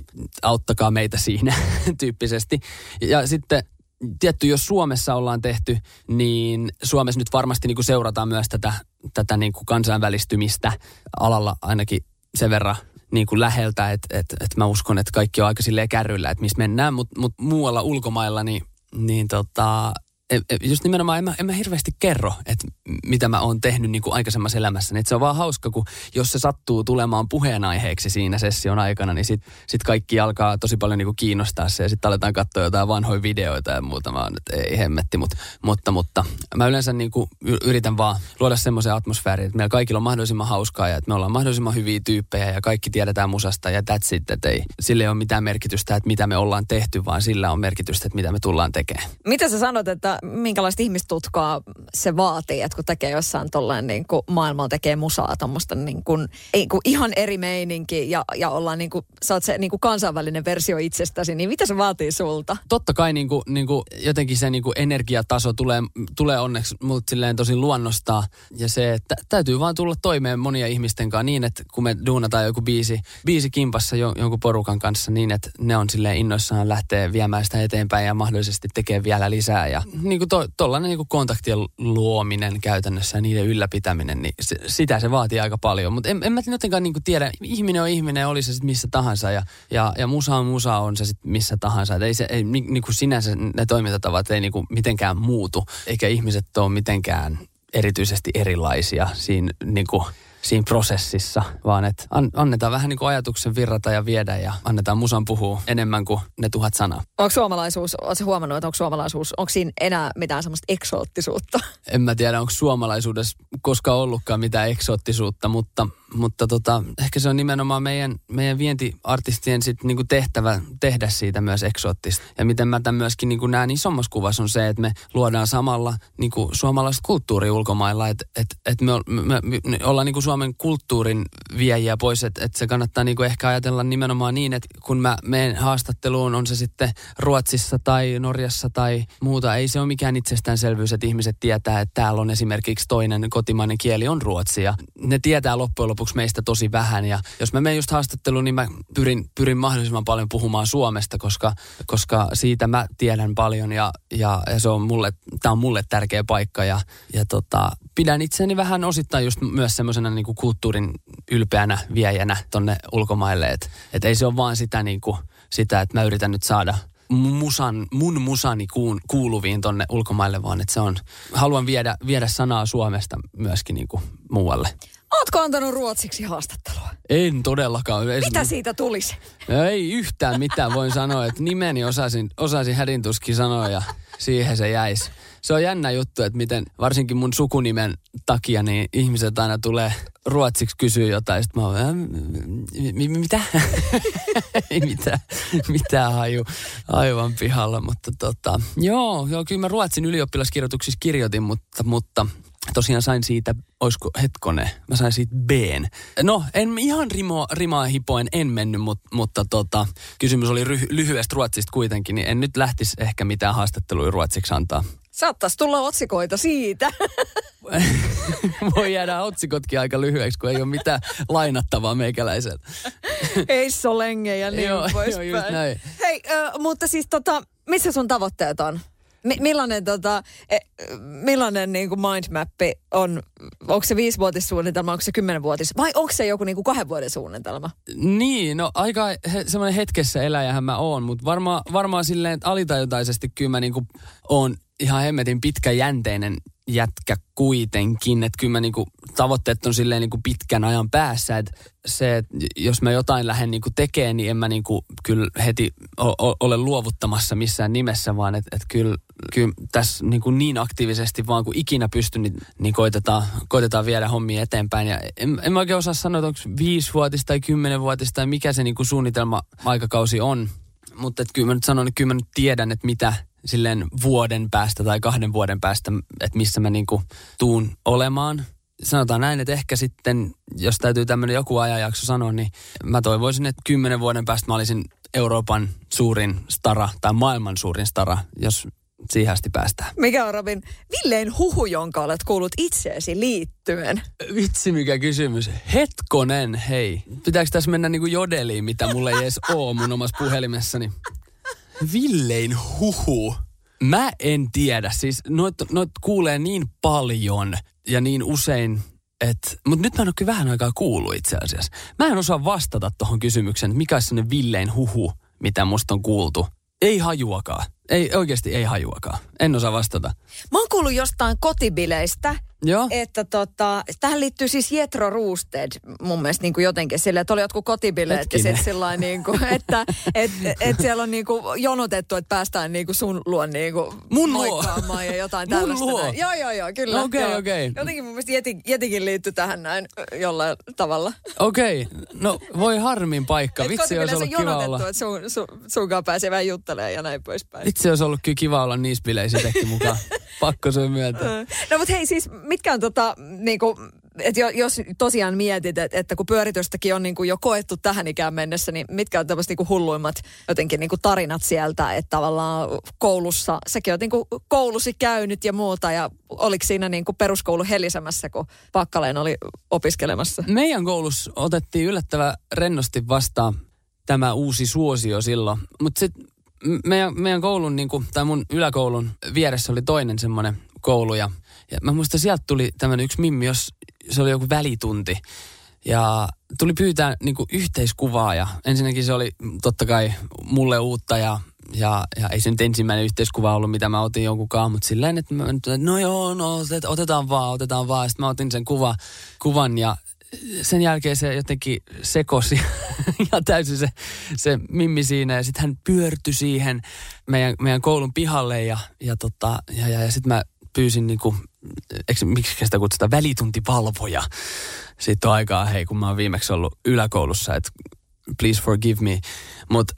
auttakaa meitä siinä tyyppisesti. Ja sitten tietty, jos Suomessa ollaan tehty, niin Suomessa nyt varmasti niin kuin seurataan myös tätä, tätä niin kuin kansainvälistymistä alalla ainakin sen verran niin kuin läheltä, että et, et mä uskon, että kaikki on aika silleen kärryllä, että missä mennään, mutta mut muualla ulkomailla, niin, niin tota, just nimenomaan en mä, en mä hirveästi kerro, että mitä mä oon tehnyt niin kuin aikaisemmassa elämässäni. Et se on vaan hauska, kun jos se sattuu tulemaan puheenaiheeksi siinä session aikana, niin sit, sit kaikki alkaa tosi paljon niin kuin kiinnostaa se ja sitten aletaan katsoa jotain vanhoja videoita ja muuta. Mä oon, että ei hemmetti, mutta, mutta, mutta mä yleensä niin kuin yritän vaan luoda semmoisen atmosfäärin, että meillä kaikilla on mahdollisimman hauskaa ja että me ollaan mahdollisimman hyviä tyyppejä ja kaikki tiedetään musasta ja that's it, että ei, sille ei ole mitään merkitystä, että mitä me ollaan tehty, vaan sillä on merkitystä, että mitä me tullaan tekemään. Mitä sä sanot, että minkälaista ihmistutkaa se vaatii, että kun tekee jossain tolleen niin kuin maailmalla tekee musaa tuommoista niin kuin, ei, kuin ihan eri meininki ja, ja ollaan niin kuin, sä oot se niin kuin kansainvälinen versio itsestäsi, niin mitä se vaatii sulta? Totta kai niin kuin, niin kuin jotenkin se niin kuin energiataso tulee, tulee onneksi mut silleen tosi luonnostaa ja se, että täytyy vaan tulla toimeen monia ihmisten kanssa niin, että kun me duunataan joku biisi, biisi kimpassa jo, jonkun porukan kanssa niin, että ne on silleen innoissaan lähtee viemään sitä eteenpäin ja mahdollisesti tekee vielä lisää ja niin kuin to, niin kontaktien luominen käytännössä ja niiden ylläpitäminen, niin se, sitä se vaatii aika paljon. Mutta en, en mä jotenkaan niin kuin tiedä, ihminen on ihminen, oli se sitten missä tahansa ja, ja, ja musa on musa on se sitten missä tahansa. Et ei se, ei, niin kuin sinänsä ne toimintatavat ei niin kuin mitenkään muutu, eikä ihmiset ole mitenkään erityisesti erilaisia siinä niin kuin siinä prosessissa, vaan että an, annetaan vähän niin kuin ajatuksen virrata ja viedä ja annetaan musan puhua enemmän kuin ne tuhat sanaa. Onko suomalaisuus, oletko huomannut, että onko suomalaisuus, onko siinä enää mitään semmoista eksoottisuutta? En mä tiedä, onko suomalaisuudessa koskaan ollutkaan mitään eksoottisuutta, mutta mutta tota, ehkä se on nimenomaan meidän, meidän vientiartistien sit niinku tehtävä tehdä siitä myös eksoottista. Ja miten mä tämän myöskin niinku näen isommassa kuvassa on se, että me luodaan samalla niinku suomalaista kulttuuria ulkomailla. Että et, et me, me, me, ollaan niinku Suomen kulttuurin viejiä pois. Että et se kannattaa niinku ehkä ajatella nimenomaan niin, että kun mä menen haastatteluun, on se sitten Ruotsissa tai Norjassa tai muuta. Ei se ole mikään itsestäänselvyys, että ihmiset tietää, että täällä on esimerkiksi toinen kotimainen kieli on ruotsi. Ja ne tietää loppujen lopuksi lopuksi meistä tosi vähän. Ja jos mä menen just haastatteluun, niin mä pyrin, pyrin mahdollisimman paljon puhumaan Suomesta, koska, koska siitä mä tiedän paljon ja, ja, ja se on mulle, tää on mulle tärkeä paikka. Ja, ja tota, pidän itseäni vähän osittain just myös semmoisena niin kulttuurin ylpeänä viejänä tonne ulkomaille. Että et ei se ole vaan sitä, niin kuin, sitä, että mä yritän nyt saada musan, mun musani kuun, kuuluviin tonne ulkomaille, vaan että se on, haluan viedä, viedä sanaa Suomesta myöskin niin kuin muualle. Ootko antanut ruotsiksi haastattelua? En todellakaan. Mitä siitä tulisi? Ei yhtään mitään. Voin sanoa, että nimeni osasin, osasin hädintuskin sanoa ja siihen se jäisi. Se on jännä juttu, että miten varsinkin mun sukunimen takia niin ihmiset aina tulee ruotsiksi kysyä jotain. Sitten mä oon, äh, mitä? Ei mitään, mitään haju, aivan pihalla. Mutta tota, joo, joo, kyllä mä ruotsin ylioppilaskirjoituksissa kirjoitin, mutta, mutta tosiaan sain siitä, olisiko hetkone, mä sain siitä b No, en ihan rimo, rimaa hipoen en mennyt, mutta, mutta tota, kysymys oli ry, lyhyestä ruotsista kuitenkin, niin en nyt lähtisi ehkä mitään haastatteluja ruotsiksi antaa. Saattaisi tulla otsikoita siitä. Voi jäädä otsikotkin aika lyhyeksi, kun ei ole mitään lainattavaa meikäläisellä. ei solenge ja niin joo, poispäin. Joo, näin. Hei, äh, mutta siis tota, missä sun tavoitteet on? Millainen, tota, e, millainen niin kuin mindmappi on, onko se viisivuotissuunnitelma, onko se kymmenenvuotis, vai onko se joku niin kuin kahden vuoden suunnitelma? Niin, no aika he, semmoinen hetkessä eläjähän mä oon, mutta varmaan varmaa silleen, että alitajutaisesti kyllä mä niin kuin oon ihan hemmetin pitkäjänteinen jätkä kuitenkin. Että kyllä mä niinku, tavoitteet on silleen niinku pitkän ajan päässä. Että se, että jos mä jotain lähden niinku tekemään, niin en mä niinku kyllä heti o- o- ole luovuttamassa missään nimessä, vaan että et kyllä, kyllä tässä niinku niin aktiivisesti vaan kuin ikinä pystyn, niin, niin koitetaan, koitetaan viedä hommia eteenpäin. Ja en, en mä oikein osaa sanoa, että onko viisivuotista tai kymmenenvuotista tai mikä se niinku suunnitelma aikakausi on. Mutta kyllä mä nyt sanon, että kyllä mä nyt tiedän, että mitä silleen vuoden päästä tai kahden vuoden päästä, että missä mä niinku tuun olemaan. Sanotaan näin, että ehkä sitten, jos täytyy tämmöinen joku ajanjakso sanoa, niin mä toivoisin, että kymmenen vuoden päästä mä olisin Euroopan suurin stara tai maailman suurin stara, jos siihen asti päästään. Mikä on Robin Villein huhu, jonka olet kuullut itseesi liittyen? Vitsi mikä kysymys. Hetkonen, hei. Pitääkö tässä mennä niinku jodeliin, mitä mulla ei edes oo mun omassa puhelimessani? Villein huhu. Mä en tiedä. Siis noit, noit kuulee niin paljon ja niin usein, että... Mutta nyt mä en ole kyllä vähän aikaa kuullut itse asiassa. Mä en osaa vastata tuohon kysymykseen, että mikä on sellainen villein huhu, mitä musta on kuultu. Ei hajuakaan. Ei, oikeasti ei hajuakaan. En osaa vastata. Mä oon kuullut jostain kotibileistä, Joo. että tota, tähän liittyy siis Jetro Roosted mun mielestä niin kuin jotenkin sille, että oli jotkut kotibileet ja sitten sillä niin kuin, että et, et siellä on niin kuin jonotettu, että päästään niin kuin sun luon niin kuin Mun luo? ja jotain Mun tällaista. luo? näin. Joo, joo, joo, kyllä. Okei, joo. okei. Jotenkin mun mielestä Jeti, Jetikin liittyy tähän näin jollain tavalla. Okei. No voi harmin paikka. Et Vitsi olisi ollut kiva olla. että sun, sun, sunkaan pääsee vähän juttelemaan ja näin poispäin. Vitsi olisi ollut kyllä kiva olla niissä bileissä itsekin mukaan. Pakko se myöntää. No mutta hei siis, mitkä on tota, niinku, että jos tosiaan mietit, että, että kun pyöritystäkin on niinku jo koettu tähän ikään mennessä, niin mitkä on tämmöiset niinku hulluimmat jotenkin niinku tarinat sieltä, että tavallaan koulussa, säkin oot niinku koulusi käynyt ja muuta, ja oliko siinä niinku peruskoulu helisemässä, kun Pakkaleen oli opiskelemassa? Meidän koulussa otettiin yllättävän rennosti vastaan tämä uusi suosio silloin. Mutta sitten meidän, meidän koulun, niin kuin, tai mun yläkoulun vieressä oli toinen semmoinen koulu. Ja, ja mä muistan, sieltä tuli tämmöinen yksi mimmi, jos se oli joku välitunti. Ja tuli pyytää niin kuin yhteiskuvaa ja ensinnäkin se oli totta kai mulle uutta ja, ja, ja ei se nyt ensimmäinen yhteiskuva ollut, mitä mä otin jonkunkaan, mutta silleen, että mä, no joo, no otet- otetaan vaan, otetaan vaan. Sitten mä otin sen kuva, kuvan ja sen jälkeen se jotenkin sekosi ja täysin se, se mimmi siinä ja sitten hän pyörtyi siihen meidän, meidän koulun pihalle ja, ja, tota, ja, ja, ja sitten mä pyysin niinku, eikö, miksi sitä kutsutaan, välituntivalvoja. Siitä on aikaa, hei, kun mä oon viimeksi ollut yläkoulussa, että please forgive me. Mutta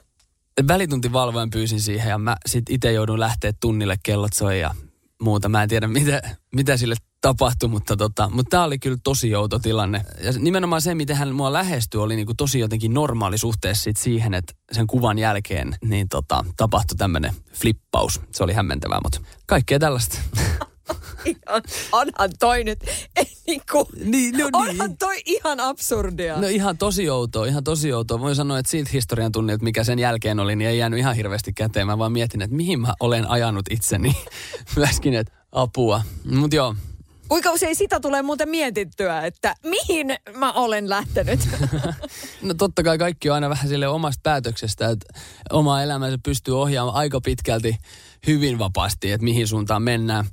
välituntivalvojan pyysin siihen ja mä sit itse joudun lähteä tunnille, kellot soi ja muuta. Mä en tiedä, mitä, mitä sille tapahtui, mutta, tota, mutta tämä oli kyllä tosi outo tilanne. Ja nimenomaan se, miten hän mua lähestyi, oli niinku tosi jotenkin normaali suhteessa sit siihen, että sen kuvan jälkeen niin tota, tapahtui tämmöinen flippaus. Se oli hämmentävää, mutta kaikkea tällaista. Ihan, onhan toi nyt, ei niinku, niin, no onhan toi ihan absurdia. No ihan tosi outoa, ihan tosi outoa. Voin sanoa, että siitä historian tunnilta, mikä sen jälkeen oli, niin ei jäänyt ihan hirveästi käteen. Mä vaan mietin, että mihin mä olen ajanut itseni. Myöskin, että apua. Mutta joo, Kuinka usein sitä tulee muuten mietittyä, että mihin mä olen lähtenyt? No totta kai kaikki on aina vähän sille omasta päätöksestä, että oma elämänsä pystyy ohjaamaan aika pitkälti hyvin vapaasti, että mihin suuntaan mennään,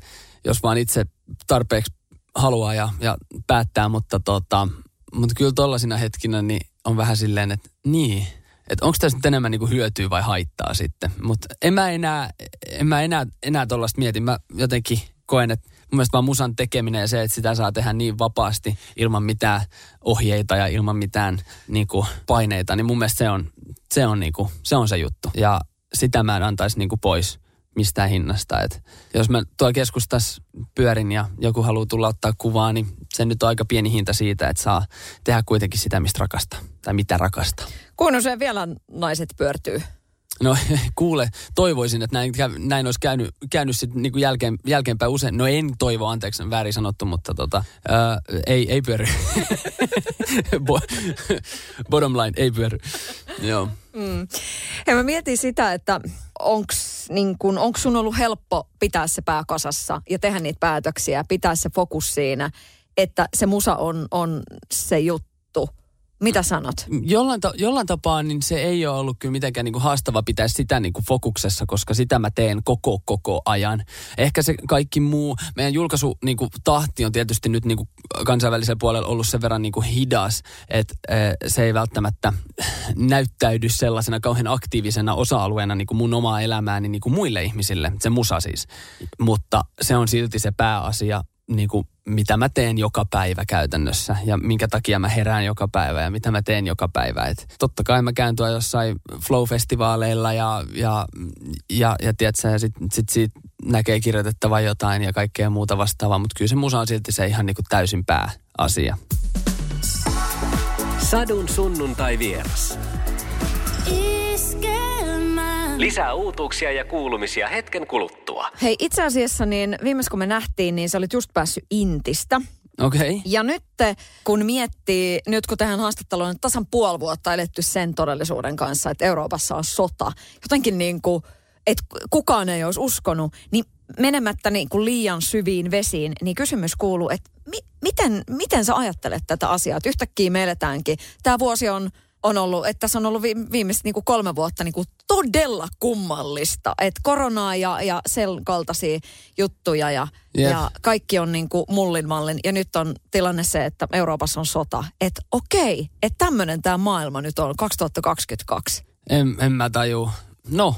jos vaan itse tarpeeksi haluaa ja, ja päättää, mutta, tota, mutta kyllä tollasina hetkinä niin on vähän silleen, että niin, että onko tässä nyt enemmän niin hyötyä vai haittaa sitten. Mutta en mä enää, en mä enää, enää tollasta mieti. Mä jotenkin koen, että mun mielestä vaan musan tekeminen ja se, että sitä saa tehdä niin vapaasti ilman mitään ohjeita ja ilman mitään niin kuin, paineita, niin mun mielestä se on se, on, niin kuin, se, on se juttu. Ja sitä mä en antaisi niin kuin, pois mistään hinnasta. Et jos mä tuolla keskustassa pyörin ja joku haluaa tulla ottaa kuvaa, niin se nyt on aika pieni hinta siitä, että saa tehdä kuitenkin sitä, mistä rakastaa. Tai mitä rakastaa. Kuinka usein vielä naiset pyörtyy? No kuule, toivoisin, että näin, näin olisi käynyt, käynyt sit niinku jälkeen, jälkeenpäin usein. No en toivo, anteeksi, väärin sanottu, mutta tota, ää, ei, ei pyöry. Bo- Bottom line, ei pyöry. Joo. Mm. Ja mä mietin sitä, että onks, niin onks sun ollut helppo pitää se pää kasassa ja tehdä niitä päätöksiä, pitää se fokus siinä, että se musa on, on se juttu, Mitä sanot? Jollain, ta- jollain tapaa niin se ei ole ollut kyllä mitenkään niin kuin haastava pitää sitä niin kuin fokuksessa, koska sitä mä teen koko koko ajan. Ehkä se kaikki muu, meidän julkaisu niin kuin tahti on tietysti nyt niin kuin kansainvälisellä puolella ollut sen verran niin kuin hidas, että e, se ei välttämättä näyttäydy sellaisena kauhean aktiivisena osa-alueena niin kuin mun omaa elämääni niin kuin muille ihmisille, se musa siis. Mutta se on silti se pääasia niin kuin, mitä mä teen joka päivä käytännössä ja minkä takia mä herään joka päivä ja mitä mä teen joka päivä. Et totta kai mä käyn tuolla jossain flow-festivaaleilla ja, ja, ja, ja, tiedätkö, ja sit, sit siitä näkee kirjoitettavaa jotain ja kaikkea muuta vastaavaa, mutta kyllä se musa on silti se ihan niin kuin täysin pääasia. Sadun sunnuntai vieras. Lisää uutuuksia ja kuulumisia hetken kuluttua. Hei, itse asiassa niin viimeis kun me nähtiin, niin sä olit just päässyt Intistä. Okei. Okay. Ja nyt kun miettii, nyt kun tähän haastatteluun on tasan puoli vuotta eletty sen todellisuuden kanssa, että Euroopassa on sota, jotenkin niin kuin, että kukaan ei olisi uskonut, niin menemättä niin kuin liian syviin vesiin, niin kysymys kuuluu, että mi- miten, miten sä ajattelet tätä asiaa? Että yhtäkkiä me eletäänkin. Tämä vuosi on on ollut, että tässä on ollut viimeiset niin kuin kolme vuotta niin kuin todella kummallista. Että koronaa ja, ja sen kaltaisia juttuja ja, yeah. ja kaikki on niin kuin mullin mallin. Ja nyt on tilanne se, että Euroopassa on sota. Että okei, että tämmöinen tämä maailma nyt on 2022. En, en mä taju. No,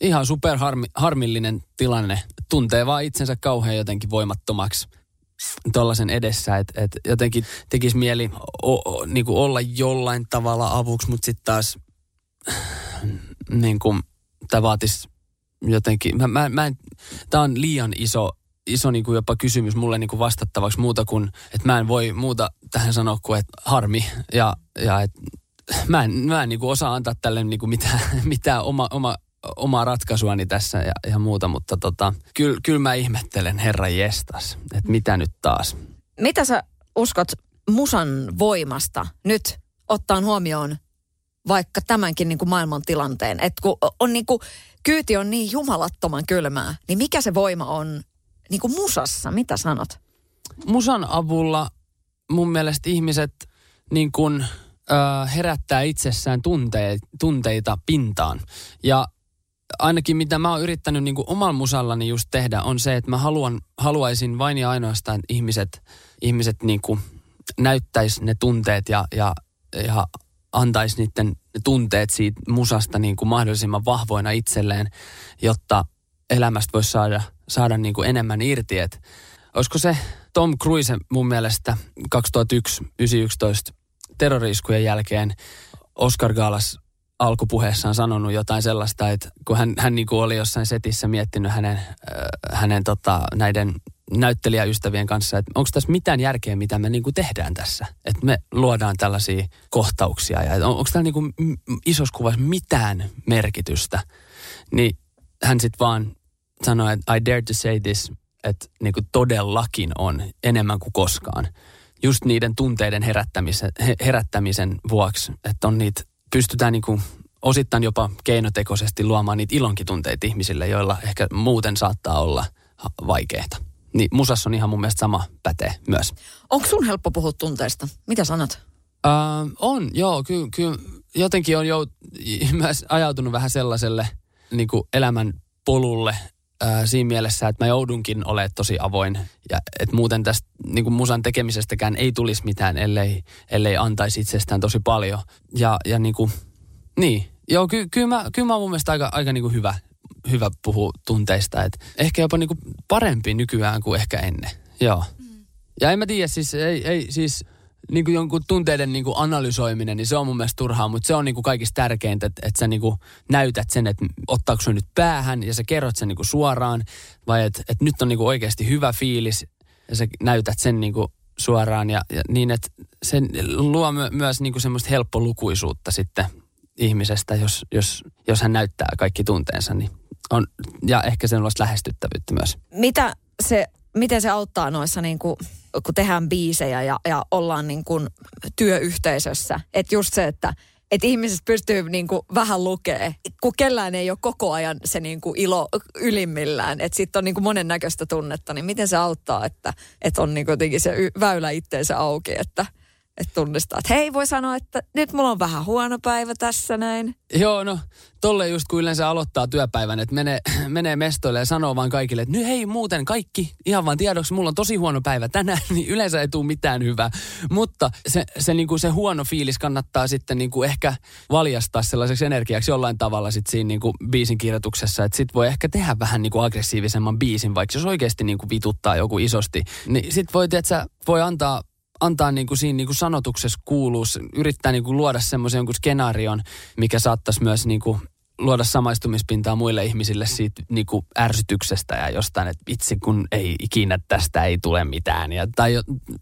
ihan super harmi, harmillinen tilanne. Tuntee vaan itsensä kauhean jotenkin voimattomaksi tuollaisen edessä, että et jotenkin tekisi mieli o, o, niin kuin olla jollain tavalla avuksi, mutta sitten taas niin kuin, tämä vaatisi jotenkin, mä, mä, mä tämä on liian iso, iso niin kuin jopa kysymys mulle niin kuin vastattavaksi muuta kuin, että mä en voi muuta tähän sanoa kuin, että harmi ja, ja että mä en, mä en niin osaa antaa tälle niin mitään, mitään oma, oma omaa ratkaisuani tässä ja, ja muuta, mutta tota, kyllä kyl mä ihmettelen herra jestas, että mitä nyt taas. Mitä sä uskot musan voimasta nyt ottaan huomioon vaikka tämänkin niin kuin maailman tilanteen? Että kun on niin kuin, kyyti on niin jumalattoman kylmää, niin mikä se voima on niin kuin musassa? Mitä sanot? Musan avulla mun mielestä ihmiset niin kuin, äh, herättää itsessään tunteita, tunteita pintaan. Ja ainakin mitä mä oon yrittänyt niin omalla musallani just tehdä, on se, että mä haluan, haluaisin vain ja ainoastaan, että ihmiset, ihmiset niin kuin näyttäisi ne tunteet ja, ja, ja antaisi niiden ne tunteet siitä musasta niin kuin mahdollisimman vahvoina itselleen, jotta elämästä voisi saada, saada niin kuin enemmän irti. Et olisiko se Tom Cruise mun mielestä 2001-2011 terroriskujen jälkeen Oscar Galas alkupuheessaan sanonut jotain sellaista, että kun hän, hän niin kuin oli jossain setissä miettinyt hänen, äh, hänen tota, näiden näyttelijäystävien kanssa, että onko tässä mitään järkeä, mitä me niin kuin tehdään tässä. Että me luodaan tällaisia kohtauksia ja on, onko täällä niin kuin isossa kuvassa mitään merkitystä. Niin hän sitten vaan sanoi, että I dare to say this, että niin kuin todellakin on enemmän kuin koskaan. Just niiden tunteiden herättämisen, herättämisen vuoksi, että on niitä pystytään niin kuin osittain jopa keinotekoisesti luomaan niitä ilonkitunteita ihmisille, joilla ehkä muuten saattaa olla vaikeita. Niin musassa on ihan mun mielestä sama pätee myös. Onko sun helppo puhua tunteista? Mitä sanot? Öö, on, joo. Kyllä ky, jotenkin on jo myös ajautunut vähän sellaiselle niin kuin elämän polulle äh, siinä mielessä, että mä joudunkin olemaan tosi avoin. Ja että muuten tästä niin kuin musan tekemisestäkään ei tulisi mitään, ellei, ellei antaisi itsestään tosi paljon. Ja, ja niin kuin, niin. Joo, ky, kyllä mä, kyllä mä oon mun mielestä aika, aika niin kuin hyvä, hyvä puhua tunteista. Et ehkä jopa niin kuin parempi nykyään kuin ehkä ennen. Joo. Mm. Ja en mä tiedä, siis ei, ei siis niin kuin jonkun tunteiden niin kuin analysoiminen, niin se on mun mielestä turhaa, mutta se on niin kuin kaikista tärkeintä, että, että sä niin kuin näytät sen, että ottaako se nyt päähän ja sä kerrot sen niin kuin suoraan, vai että, että nyt on niin kuin oikeasti hyvä fiilis ja sä näytät sen niin kuin suoraan ja, ja niin, että se luo my, myös niin kuin semmoista helppolukuisuutta sitten ihmisestä, jos, jos, jos hän näyttää kaikki tunteensa, niin on, ja ehkä sellaista lähestyttävyyttä myös. Mitä se miten se auttaa noissa niin kuin, kun tehdään biisejä ja, ja ollaan niin kuin työyhteisössä. Että just se, että että ihmiset pystyy niin kuin vähän lukee, kun kellään ei ole koko ajan se niin kuin ilo ylimmillään. Että sitten on niin kuin monennäköistä tunnetta, niin miten se auttaa, että, että on niin kuin jotenkin se väylä itteensä auki, että Että tunnistaa, että hei voi sanoa, että nyt mulla on vähän huono päivä tässä näin. Joo, no tolle just kun yleensä aloittaa työpäivän, että menee, menee mestoille ja sanoo vaan kaikille, että nyt hei muuten kaikki, ihan vaan tiedoksi, mulla on tosi huono päivä tänään, niin yleensä ei tule mitään hyvää. Mutta se, se, niin kuin se huono fiilis kannattaa sitten niin kuin ehkä valjastaa sellaiseksi energiaksi jollain tavalla sitten siinä niin kuin biisin kirjoituksessa, että sit voi ehkä tehdä vähän niin kuin aggressiivisemman biisin, vaikka jos oikeasti niin kuin vituttaa joku isosti, niin sit voi, tiedätkö, voi antaa antaa niin kuin siinä niin kuin sanotuksessa kuuluus, yrittää niin kuin luoda semmoisen jonkun skenaarion, mikä saattaisi myös niin kuin luoda samaistumispintaa muille ihmisille siitä niin kuin ärsytyksestä ja jostain, että itse kun ei ikinä tästä ei tule mitään. Ja, tai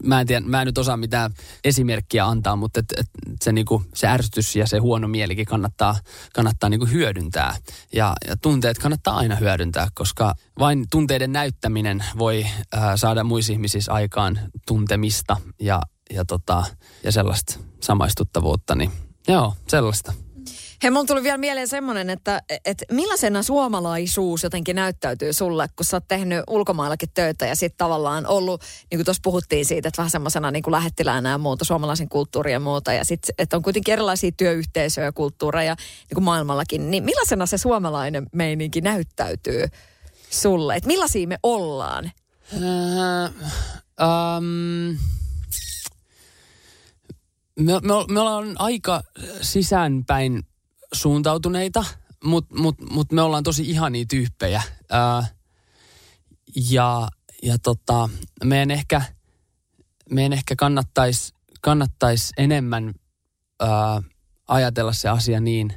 mä en, tiedä, mä en nyt osaa mitään esimerkkiä antaa, mutta et, et se, niin kuin, se ärsytys ja se huono mielikin kannattaa, kannattaa niin kuin hyödyntää. Ja, ja tunteet kannattaa aina hyödyntää, koska vain tunteiden näyttäminen voi äh, saada muissa ihmisissä aikaan tuntemista ja, ja, tota, ja sellaista samaistuttavuutta. Niin joo, sellaista. Hei, mun tuli vielä mieleen semmoinen, että, että millaisena suomalaisuus jotenkin näyttäytyy sulle, kun sä oot tehnyt ulkomaillakin töitä ja sitten tavallaan ollut, niin kuin tuossa puhuttiin siitä, että vähän semmoisena niin lähettiläänä ja muuta, suomalaisen kulttuuria ja muuta, ja sitten, että on kuitenkin erilaisia työyhteisöjä ja kulttuureja niin kuin maailmallakin, niin millaisena se suomalainen meininki näyttäytyy sulle? Että millaisia me ollaan? Uh, um, me, me, me ollaan aika sisäänpäin suuntautuneita, mutta mut, mut me ollaan tosi ihania tyyppejä. Ää, ja ja tota, meidän ehkä, meidän ehkä kannattaisi kannattais enemmän ää, ajatella se asia niin,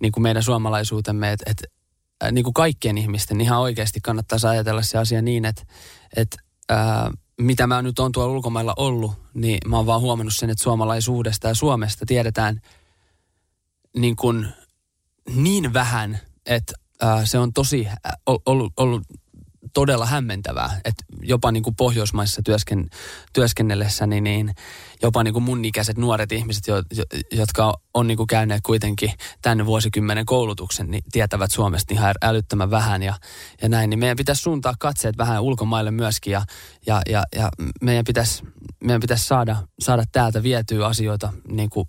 niin kuin meidän suomalaisuutemme, että et, niin kuin kaikkien ihmisten ihan oikeasti kannattaisi ajatella se asia niin, että et, mitä mä nyt on tuolla ulkomailla ollut, niin mä oon vaan huomannut sen, että suomalaisuudesta ja Suomesta tiedetään – niin, kuin, niin vähän, että ää, se on tosi ollut, ollut todella hämmentävää, että jopa niin kuin Pohjoismaissa työsken, työskennellessäni, niin jopa niin kuin mun ikäiset nuoret ihmiset, jo, jo, jotka on niin kuin käyneet kuitenkin tämän vuosikymmenen koulutuksen, niin tietävät Suomesta ihan älyttömän vähän ja, ja näin. Niin meidän pitäisi suuntaa katseet vähän ulkomaille myöskin ja, ja, ja, ja meidän pitäisi, meidän pitäisi saada, saada täältä vietyä asioita niin kuin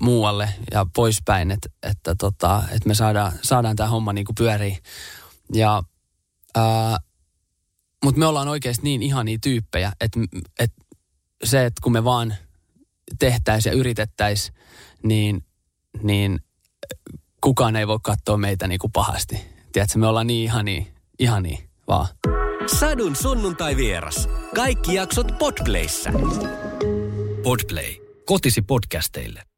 muualle ja poispäin, että, että, tota, että me saadaan, saadaan tämä homma niin kuin pyöriin. Ja, mutta me ollaan oikeasti niin ihania tyyppejä, että, että se, että kun me vaan tehtäisiin ja yritettäisiin, niin, niin kukaan ei voi katsoa meitä niin kuin pahasti. Tiedätkö, me ollaan niin ihania, ihania vaan. Sadun sunnuntai vieras. Kaikki jaksot Podplayssä. Podplay. Kotisi podcasteille.